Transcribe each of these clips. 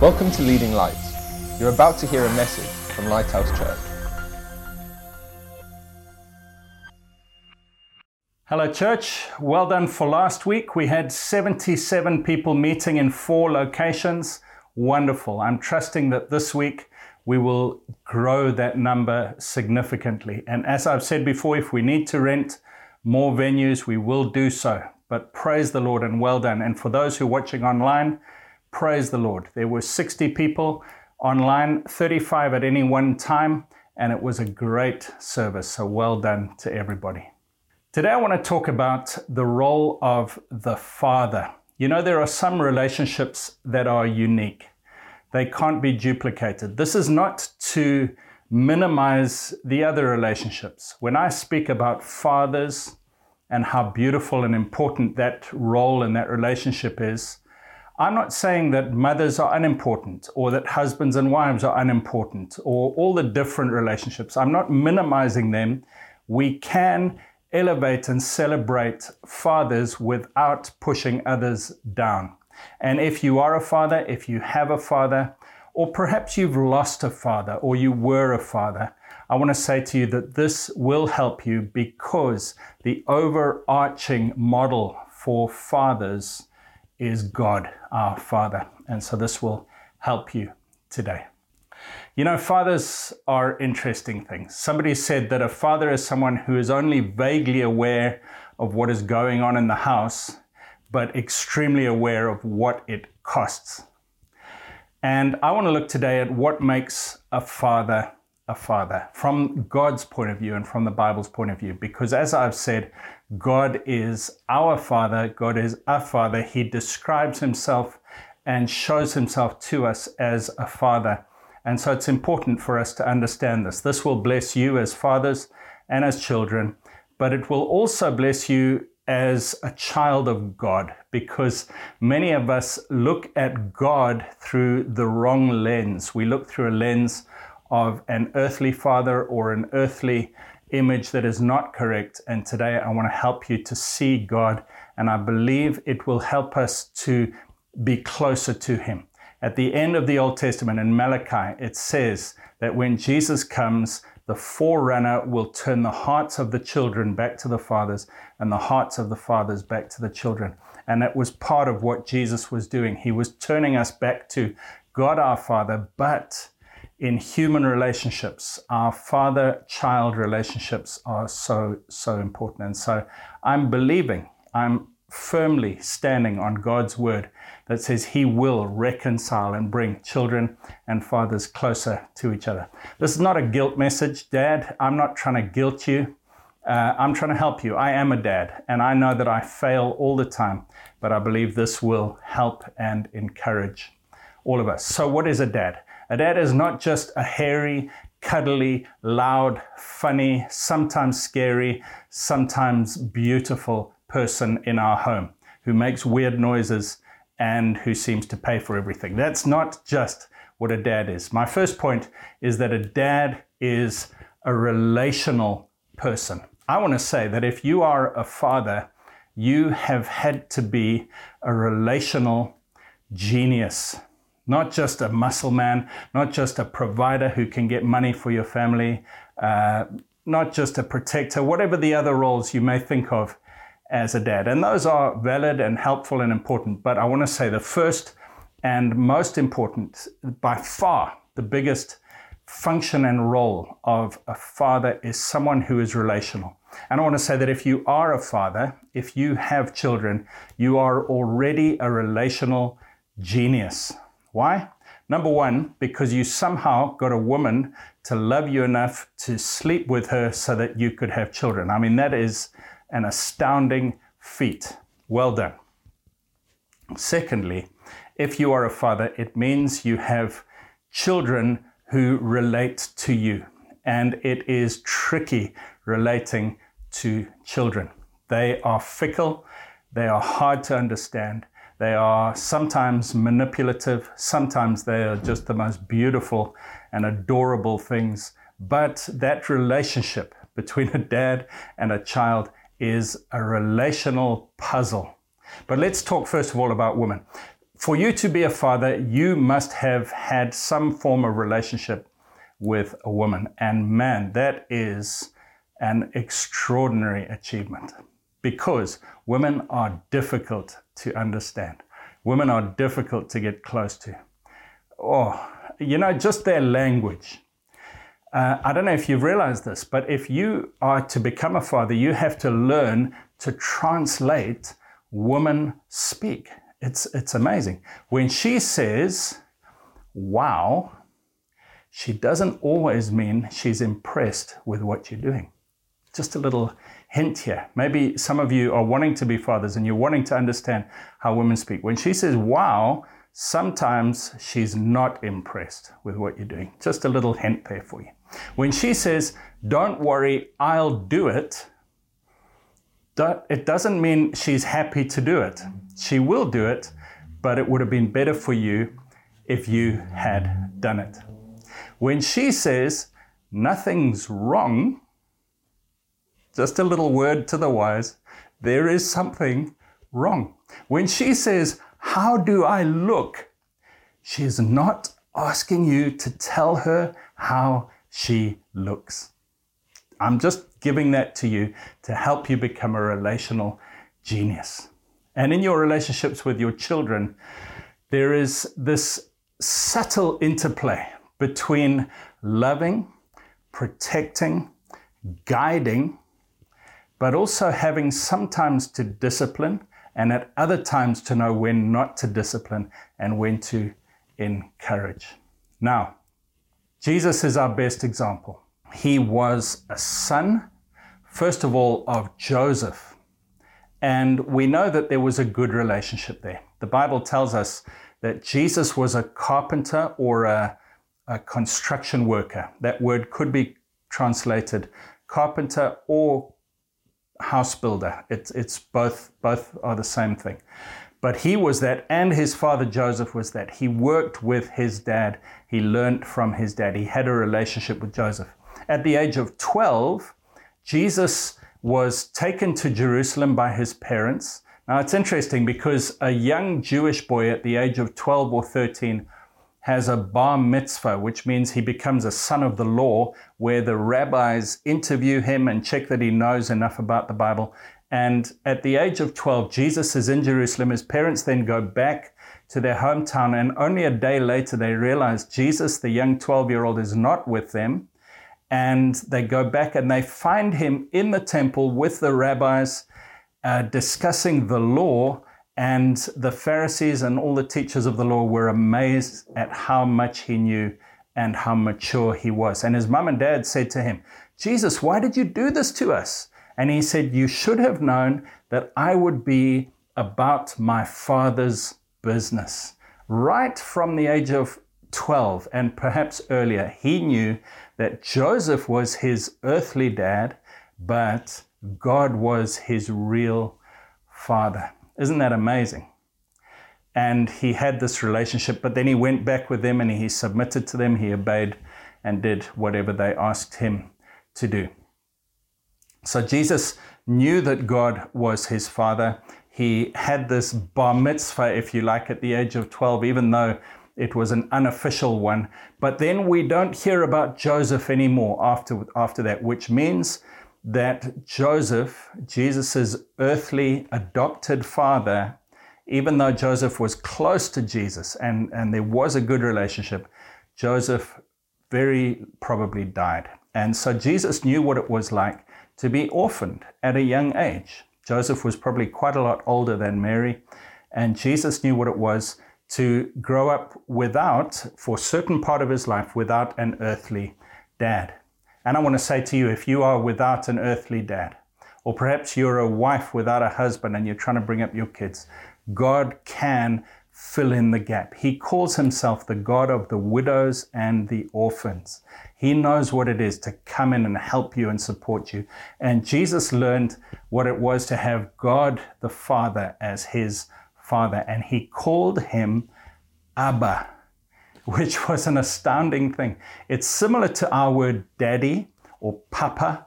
Welcome to Leading Lights. You're about to hear a message from Lighthouse Church. Hello, church. Well done for last week. We had 77 people meeting in four locations. Wonderful. I'm trusting that this week we will grow that number significantly. And as I've said before, if we need to rent more venues, we will do so. But praise the Lord and well done. And for those who are watching online, praise the Lord. There were 60 people online, 35 at any one time, and it was a great service. So well done to everybody. Today, I want to talk about the role of the father. You know, there are some relationships that are unique, they can't be duplicated. This is not to minimize the other relationships. When I speak about fathers and how beautiful and important that role and that relationship is, I'm not saying that mothers are unimportant or that husbands and wives are unimportant or all the different relationships. I'm not minimizing them. We can elevate and celebrate fathers without pushing others down. And if you are a father, if you have a father, or perhaps you've lost a father or you were a father, I want to say to you that this will help you because the overarching model for fathers is God, our Father. And so this will help you today. You know, fathers are interesting things. Somebody said that a father is someone who is only vaguely aware of what is going on in the house, but extremely aware of what it costs. And I want to look today at what makes a father a father from God's point of view and from the Bible's point of view. Because as I've said, God is our Father, God is a Father. He describes Himself and shows Himself to us as a Father. And so it's important for us to understand this. This will bless you as fathers and as children, but it will also bless you as a child of God because many of us look at God through the wrong lens. We look through a lens of an earthly father or an earthly image that is not correct. And today I want to help you to see God, and I believe it will help us to be closer to Him. At the end of the Old Testament in Malachi, it says that when Jesus comes, the forerunner will turn the hearts of the children back to the fathers and the hearts of the fathers back to the children. And that was part of what Jesus was doing. He was turning us back to God our Father, but in human relationships, our father child relationships are so, so important. And so I'm believing, I'm firmly standing on God's word that says He will reconcile and bring children and fathers closer to each other. This is not a guilt message, Dad. I'm not trying to guilt you. Uh, I'm trying to help you. I am a dad, and I know that I fail all the time, but I believe this will help and encourage all of us. So, what is a dad? A dad is not just a hairy, cuddly, loud, funny, sometimes scary, sometimes beautiful person in our home who makes weird noises and who seems to pay for everything. That's not just what a dad is. My first point is that a dad is a relational person. I want to say that if you are a father, you have had to be a relational genius. Not just a muscle man, not just a provider who can get money for your family, uh, not just a protector, whatever the other roles you may think of as a dad. And those are valid and helpful and important. But I want to say the first and most important, by far the biggest function and role of a father is someone who is relational. And I want to say that if you are a father, if you have children, you are already a relational genius. Why? Number one, because you somehow got a woman to love you enough to sleep with her so that you could have children. I mean, that is an astounding feat. Well done. Secondly, if you are a father, it means you have children who relate to you. And it is tricky relating to children. They are fickle, they are hard to understand, they are sometimes manipulative, sometimes they are just the most beautiful and adorable things. But that relationship between a dad and a child is a relational puzzle. But let's talk first of all about women. for you to be a father, you must have had some form of relationship with a woman. And man, that is an extraordinary achievement because women are difficult to understand. Women are difficult to get close to. Oh, you know, just their language. Uh, I don't know if you've realized this, but if you are to become a father, you have to learn to translate women speak. It's, it's amazing. When she says, wow, she doesn't always mean she's impressed with what you're doing. Just a little hint here. Maybe some of you are wanting to be fathers and you're wanting to understand how women speak. When she says, wow, sometimes she's not impressed with what you're doing. Just a little hint there for you. When she says, don't worry, I'll do it, it doesn't mean she's happy to do it. She will do it, but it would have been better for you if you had done it. When she says, nothing's wrong, just a little word to the wise, there is something wrong. When she says, How do I look? She is not asking you to tell her how she looks. I'm just giving that to you to help you become a relational genius. And in your relationships with your children, there is this subtle interplay between loving, protecting, guiding, but also having sometimes to discipline and at other times to know when not to discipline and when to encourage. Now, Jesus is our best example. He was a son, first of all, of Joseph. And we know that there was a good relationship there. The Bible tells us that Jesus was a carpenter or a, a construction worker. That word could be translated carpenter or house builder. It's, it's both, both are the same thing. But he was that, and his father Joseph was that. He worked with his dad. He learned from his dad. He had a relationship with Joseph. At the age of 12, Jesus was taken to Jerusalem by his parents. Now it's interesting because a young Jewish boy at the age of 12 or 13 has a bar mitzvah, which means he becomes a son of the law, where the rabbis interview him and check that he knows enough about the Bible. And at the age of 12, Jesus is in Jerusalem. His parents then go back to their hometown, and only a day later, they realize Jesus, the young 12 year old, is not with them. And they go back and they find him in the temple with the rabbis uh, discussing the law and the Pharisees and all the teachers of the law were amazed at how much he knew and how mature he was. And his mom and dad said to him, Jesus, why did you do this to us? And he said, You should have known that I would be about my father's business. Right from the age of 12 and perhaps earlier, he knew that Joseph was his earthly dad, but God was his real father. Isn't that amazing? And he had this relationship, but then he went back with them and he submitted to them, he obeyed and did whatever they asked him to do. So Jesus knew that God was his father. He had this bar mitzvah, if you like, at the age of 12, even though it was an unofficial one. But then we don't hear about Joseph anymore after, after that, which means that Joseph, Jesus' earthly adopted father, even though Joseph was close to Jesus and, and there was a good relationship, Joseph very probably died. And so Jesus knew what it was like to be orphaned at a young age. Joseph was probably quite a lot older than Mary, and Jesus knew what it was to grow up without, for a certain part of his life, without an earthly dad. And I want to say to you if you are without an earthly dad, or perhaps you're a wife without a husband and you're trying to bring up your kids, God can fill in the gap. He calls himself the God of the widows and the orphans. He knows what it is to come in and help you and support you. And Jesus learned what it was to have God the Father as his father, and he called him Abba which was an astounding thing. It's similar to our word daddy or papa,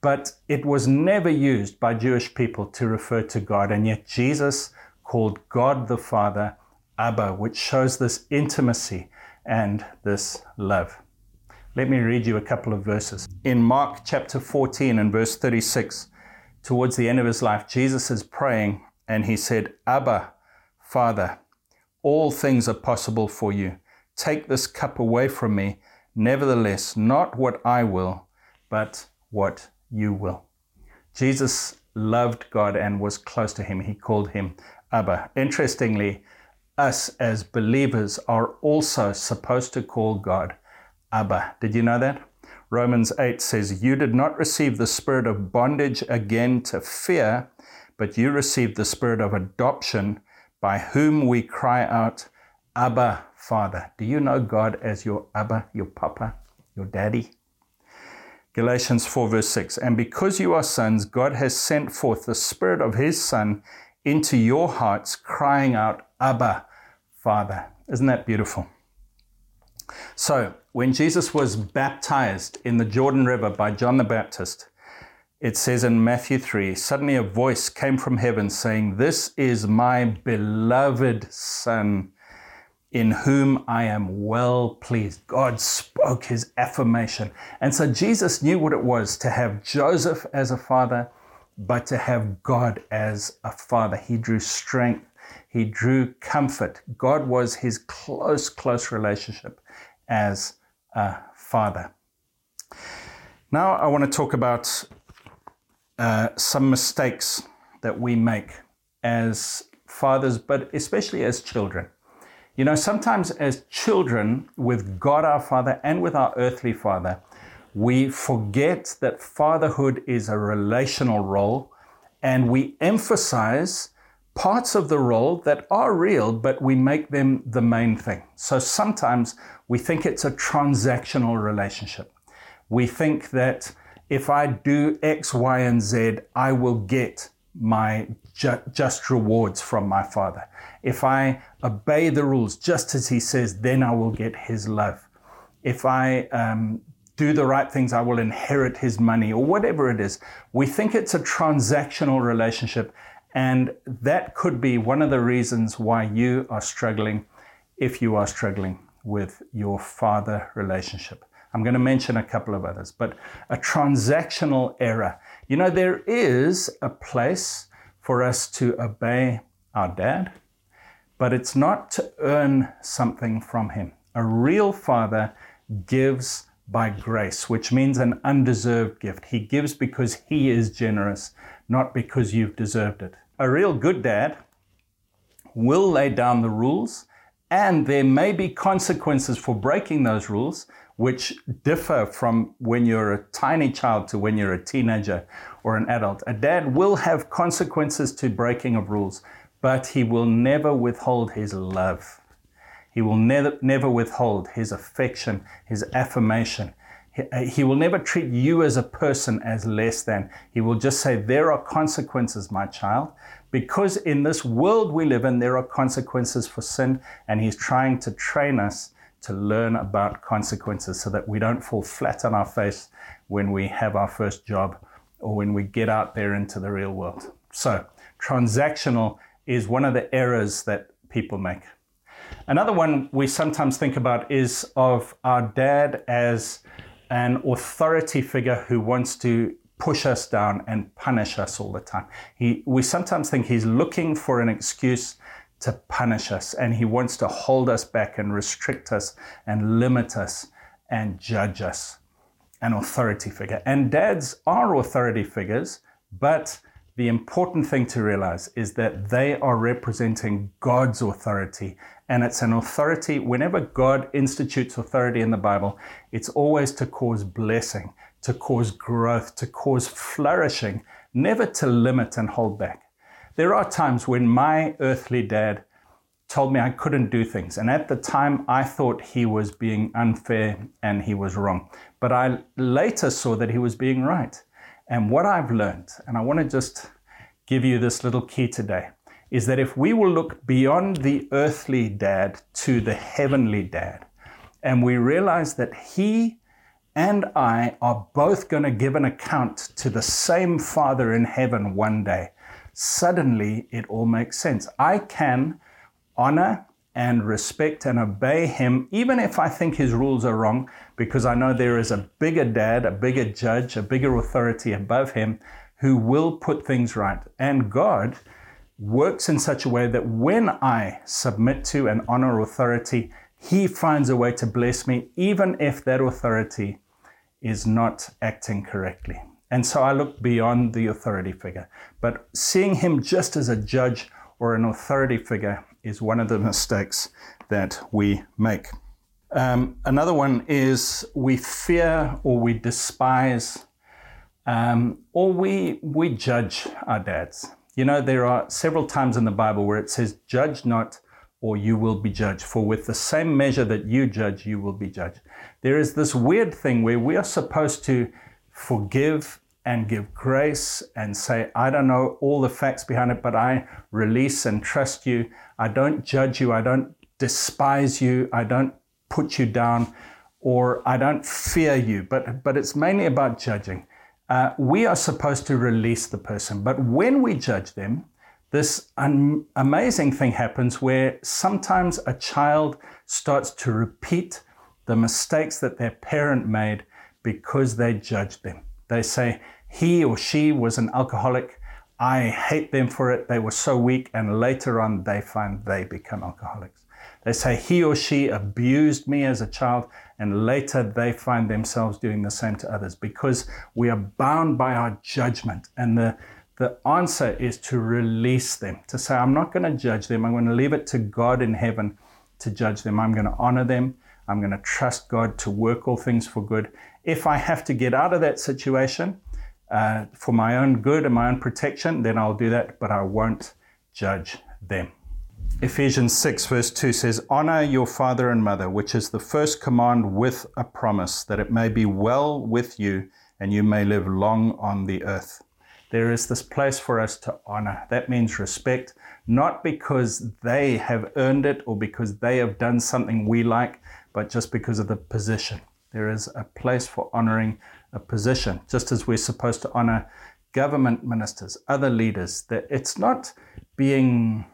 but it was never used by Jewish people to refer to God. And yet Jesus called God the Father Abba, which shows this intimacy and this love. Let me read you a couple of verses. In Mark chapter 14 and verse 36, towards the end of his life, Jesus is praying and he said, Abba, Father, all things are possible for you. Take this cup away from me. Nevertheless, not what I will, but what you will. Jesus loved God and was close to him. He called him Abba. Interestingly, us as believers are also supposed to call God Abba. Did you know that? Romans 8 says, You did not receive the spirit of bondage again to fear, but you received the spirit of adoption by whom we cry out, Abba, Father. Do you know God as your Abba, your Papa, your Daddy? Galatians 4, verse 6. And because you are sons, God has sent forth the Spirit of His Son into your hearts, crying out, Abba, Father. Isn't that beautiful? So, when Jesus was baptized in the Jordan River by John the Baptist, it says in Matthew 3 suddenly a voice came from heaven saying, This is my beloved Son, in whom I am well pleased. God spoke his affirmation. And so Jesus knew what it was to have Joseph as a father, but to have God as a father. He drew strength, he drew comfort. God was his close, close relationship as a father. Now I want to talk about uh, some mistakes that we make as fathers, but especially as children. You know, sometimes as children, with God our Father and with our earthly Father, we forget that fatherhood is a relational role and we emphasize parts of the role that are real, but we make them the main thing. So sometimes we think it's a transactional relationship. We think that if I do X, Y, and Z, I will get my ju- just rewards from my Father. If I obey the rules just as He says, then I will get His love. If I um, do the right things, I will inherit His money, or whatever it is. We think it's a transactional relationship, and that could be one of the reasons why you are struggling if you are struggling with your father relationship. I'm going to mention a couple of others, but a transactional error. You know, there is a place for us to obey our dad, but it's not to earn something from him. A real father gives by grace, which means an undeserved gift. He gives because he is generous, not because you've deserved it. A real good dad will lay down the rules, and there may be consequences for breaking those rules, which differ from when you're a tiny child to when you're a teenager or an adult. A dad will have consequences to breaking of rules, but he will never withhold his love. He will never, never withhold his affection, his affirmation. He, he will never treat you as a person as less than. He will just say, There are consequences, my child, because in this world we live in, there are consequences for sin, and he's trying to train us to learn about consequences so that we don't fall flat on our face when we have our first job or when we get out there into the real world. So, transactional is one of the errors that people make. Another one we sometimes think about is of our dad as an authority figure who wants to push us down and punish us all the time. He, we sometimes think he's looking for an excuse to punish us, and He wants to hold us back and restrict us and limit us and judge us. An authority figure. And dads are authority figures, but the important thing to realize is that they are representing God's authority. And it's an authority, whenever God institutes authority in the Bible, it's always to cause blessing, to cause growth, to cause flourishing, never to limit and hold back. There are times when my earthly dad told me I couldn't do things. And at the time, I thought he was being unfair and he was wrong. But I later saw that he was being right. And what I've learned, and I want to just give you this little key today, is that if we will look beyond the earthly dad to the heavenly dad, and we realize that he and I are both going to give an account to the same Father in heaven one day suddenly it all makes sense. I can honor and respect and obey him, even if I think his rules are wrong, because I know there is a bigger dad, a bigger judge, a bigger authority above him who will put things right. And God works in such a way that when I submit to and honor authority, he finds a way to bless me, even if that authority is not acting correctly. And so I look beyond the authority figure. But seeing him just as a judge or an authority figure is one of the mistakes that we make. Um, another one is we fear or we despise um, or we, we judge our dads. You know, there are several times in the Bible where it says, Judge not, or you will be judged. For with the same measure that you judge, you will be judged. There is this weird thing where we are supposed to forgive and give grace and say, I don't know all the facts behind it, but I release and trust you. I don't judge you. I don't despise you. I don't put you down or I don't fear you. But, but it's mainly about judging. Uh, we are supposed to release the person. But when we judge them, this un- amazing thing happens where sometimes a child starts to repeat the mistakes that their parent made because they judged them. They say, he or she was an alcoholic. I hate them for it. They were so weak. And later on, they find they become alcoholics. They say he or she abused me as a child, and later they find themselves doing the same to others because we are bound by our judgment. And the, the answer is to release them, to say, I'm not going to judge them. I'm going to leave it to God in heaven to judge them. I'm going to honor them. I'm going to trust God to work all things for good. If I have to get out of that situation uh, for my own good and my own protection, then I'll do that, but I won't judge them. Ephesians 6, verse 2 says, Honor your father and mother, which is the first command with a promise, that it may be well with you and you may live long on the earth. There is this place for us to honor. That means respect, not because they have earned it or because they have done something we like, but just because of the position. There is a place for honoring a position, just as we're supposed to honor government ministers, other leaders. That it's not being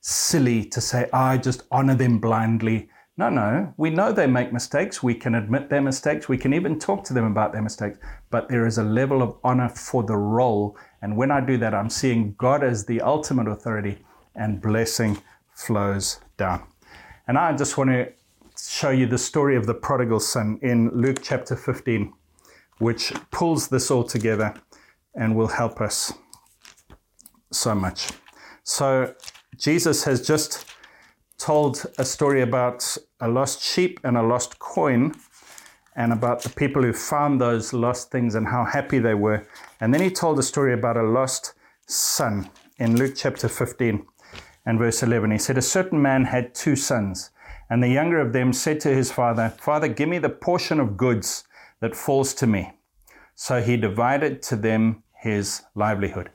silly to say, oh, I just honor them blindly. No, no, we know they make mistakes. We can admit their mistakes. We can even talk to them about their mistakes. But there is a level of honor for the role. And when I do that, I'm seeing God as the ultimate authority and blessing flows down. And I just want to show you the story of the prodigal son in Luke chapter 15, which pulls this all together and will help us so much. So, Jesus has just told a story about a lost sheep and a lost coin and about the people who found those lost things and how happy they were. And then he told a story about a lost son in Luke chapter 15 and verse 11. He said, A certain man had two sons, and the younger of them said to his father, Father, give me the portion of goods that falls to me. So he divided to them his livelihood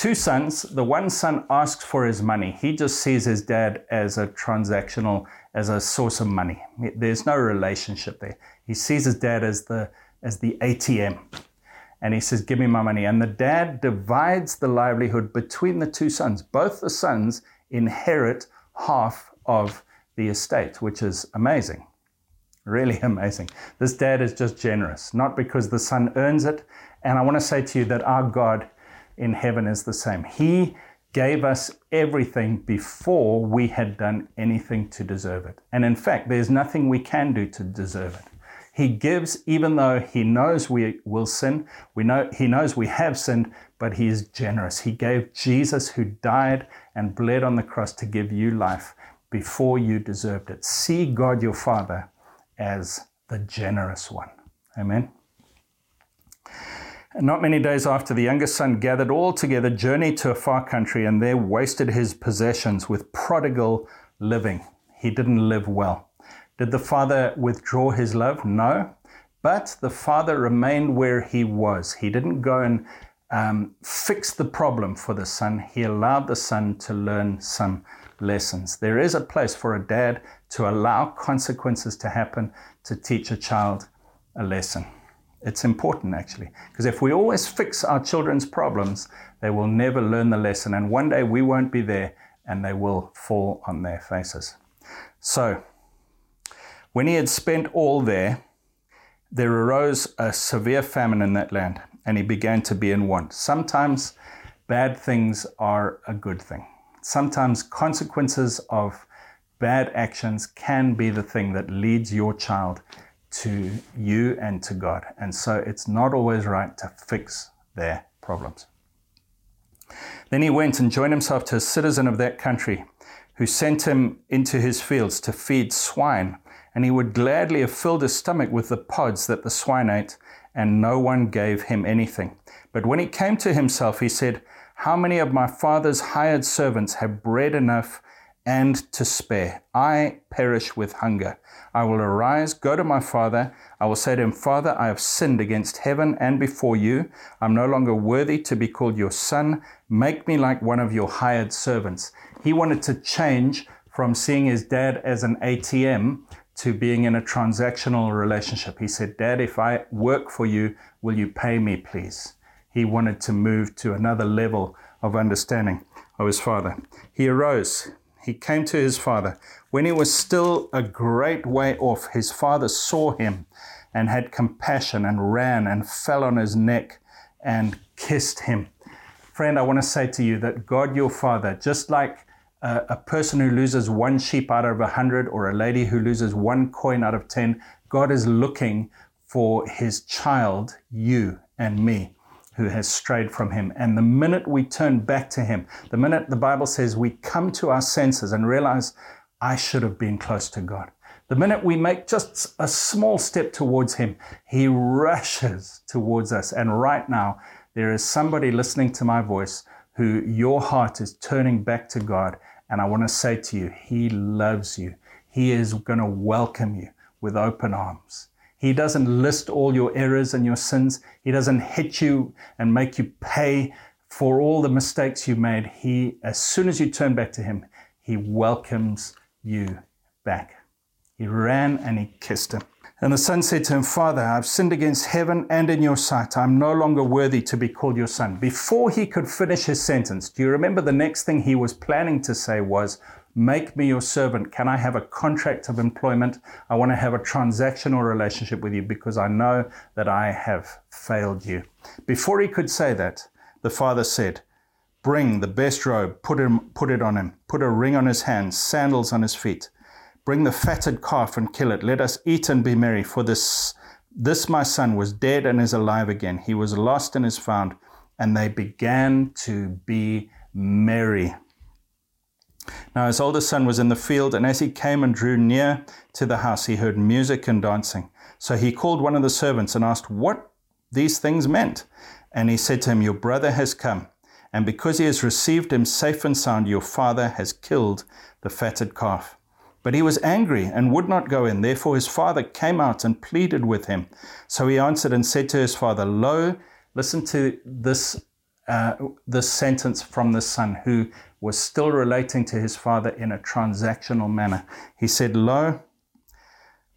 two sons. The one son asks for his money. He just sees his dad as a transactional, as a source of money. There's no relationship there. He sees his dad as the as the ATM. And he says, Give me my money. And the dad divides the livelihood between the two sons. Both the sons inherit half of the estate, which is amazing. Really amazing. This dad is just generous, not because the son earns it. And I want to say to you that our God in heaven is the same. He gave us everything before we had done anything to deserve it. And in fact, there's nothing we can do to deserve it. He gives even though he knows we will sin. We know he knows we have sinned, but he is generous. He gave Jesus who died and bled on the cross to give you life before you deserved it. See God your Father as the generous one. Amen. And not many days after, the youngest son gathered all together, journeyed to a far country, and there wasted his possessions with prodigal living. He didn't live well. Did the father withdraw his love? No. But the father remained where he was. He didn't go and um, fix the problem for the son. He allowed the son to learn some lessons. There is a place for a dad to allow consequences to happen to teach a child a lesson. It's important actually, because if we always fix our children's problems, they will never learn the lesson. And one day we won't be there and they will fall on their faces. So, when he had spent all there, there arose a severe famine in that land, and he began to be in want. Sometimes bad things are a good thing. Sometimes consequences of bad actions can be the thing that leads your child to you and to God. And so it's not always right to fix their problems. Then he went and joined himself to a citizen of that country who sent him into his fields to feed swine. And he would gladly have filled his stomach with the pods that the swine ate, and no one gave him anything. But when he came to himself, he said, How many of my father's hired servants have bread enough and to spare. I perish with hunger. I will arise, go to my father. I will say to him, Father, I have sinned against heaven and before you. I'm no longer worthy to be called your son. Make me like one of your hired servants. He wanted to change from seeing his dad as an ATM to being in a transactional relationship. He said, Dad, if I work for you, will you pay me, please? He wanted to move to another level of understanding of his father. He arose he came to his father. When he was still a great way off, his father saw him and had compassion and ran and fell on his neck and kissed him. Friend, I want to say to you that God, your father, just like a, person who loses one sheep out of a hundred or a lady who loses one coin out of ten, God is looking for his child, you and me who has strayed from him. And the minute we turn back to him, the minute the Bible says we come to our senses and realize, I should have been close to God. The minute we make just a small step towards him, he rushes towards us. And right now, there is somebody listening to my voice who your heart is turning back to God. And I want to say to you, he loves you. He is going to welcome you with open arms. He doesn't list all your errors and your sins. He doesn't hit you and make you pay for all the mistakes you made. He, as soon as you turn back to Him, He welcomes you back. He ran and he kissed him. And the son said to him, Father, I've sinned against heaven and in your sight. I'm no longer worthy to be called your son. Before he could finish his sentence, do you remember the next thing he was planning to say was, Make me your servant. Can I have a contract of employment? I want to have a transactional relationship with you because I know that I have failed you. Before he could say that, the father said, Bring the best robe, put, him, put it on him, put a ring on his hand, sandals on his feet. Bring the fatted calf and kill it. Let us eat and be merry, for this, this my son was dead and is alive again. He was lost and is found. And they began to be merry. Now his oldest son was in the field, and as he came and drew near to the house, he heard music and dancing. So he called one of the servants and asked what these things meant. And he said to him, Your brother has come, and because he has received him safe and sound, your father has killed the fatted calf. But he was angry and would not go in. Therefore his father came out and pleaded with him. So he answered and said to his father, Lo, listen to this, uh, this sentence from the son who was still relating to his father in a transactional manner. He said, Lo,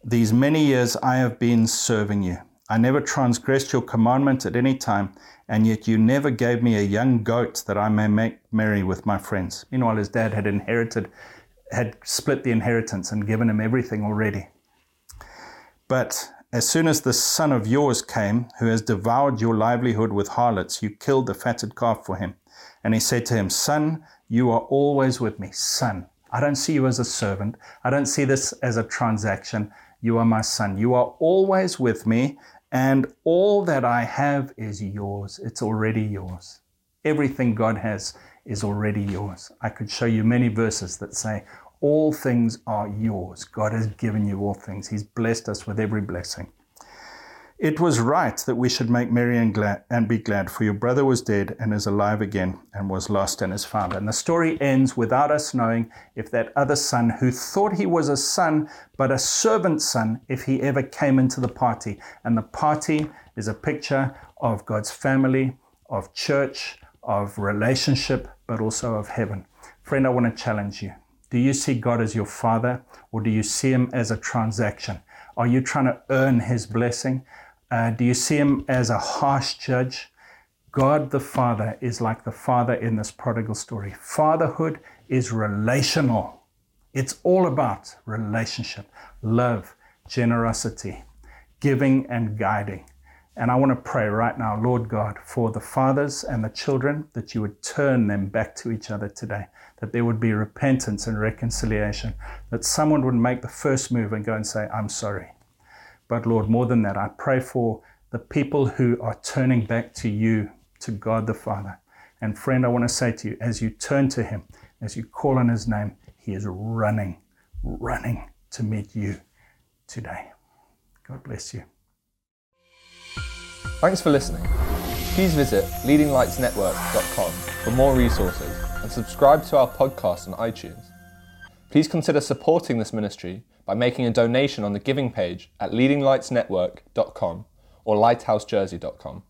these many years I have been serving you. I never transgressed your commandment at any time, and yet you never gave me a young goat that I may make merry with my friends. Meanwhile, his dad had inherited, had split the inheritance and given him everything already. But as soon as the son of yours came, who has devoured your livelihood with harlots, you killed the fatted calf for him. And he said to him, Son, you are always with me, son. I don't see you as a servant. I don't see this as a transaction. You are my son. You are always with me, and all that I have is yours. It's already yours. Everything God has is already yours. I could show you many verses that say, All things are yours. God has given you all things. He's blessed us with every blessing. It was right that we should make merry and, glad, and be glad, for your brother was dead and is alive again, and was lost and is found. And the story ends without us knowing if that other son, who thought he was a son, but a servant son, if he ever came into the party. And the party is a picture of God's family, of church, of relationship, but also of heaven. Friend, I want to challenge you. Do you see God as your father, or do you see him as a transaction? Are you trying to earn his blessing? Uh, do you see him as a harsh judge? God the Father is like the Father in this prodigal story. Fatherhood is relational. It's all about relationship, love, generosity, giving, and guiding. And I want to pray right now, Lord God, for the fathers and the children, that you would turn them back to each other today, that there would be repentance and reconciliation, that someone would make the first move and go and say, I'm sorry. But Lord, more than that, I pray for the people who are turning back to you, to God the Father. And friend, I want to say to you, as you turn to Him, as you call on His name, He is running, running to meet you today. God bless you. Thanks for listening. Please visit leadinglightsnetwork.com for more resources and subscribe to our podcast on iTunes. Please consider supporting this ministry by making a donation on the giving page at leadinglightsnetwork.com or lighthousejersey.com.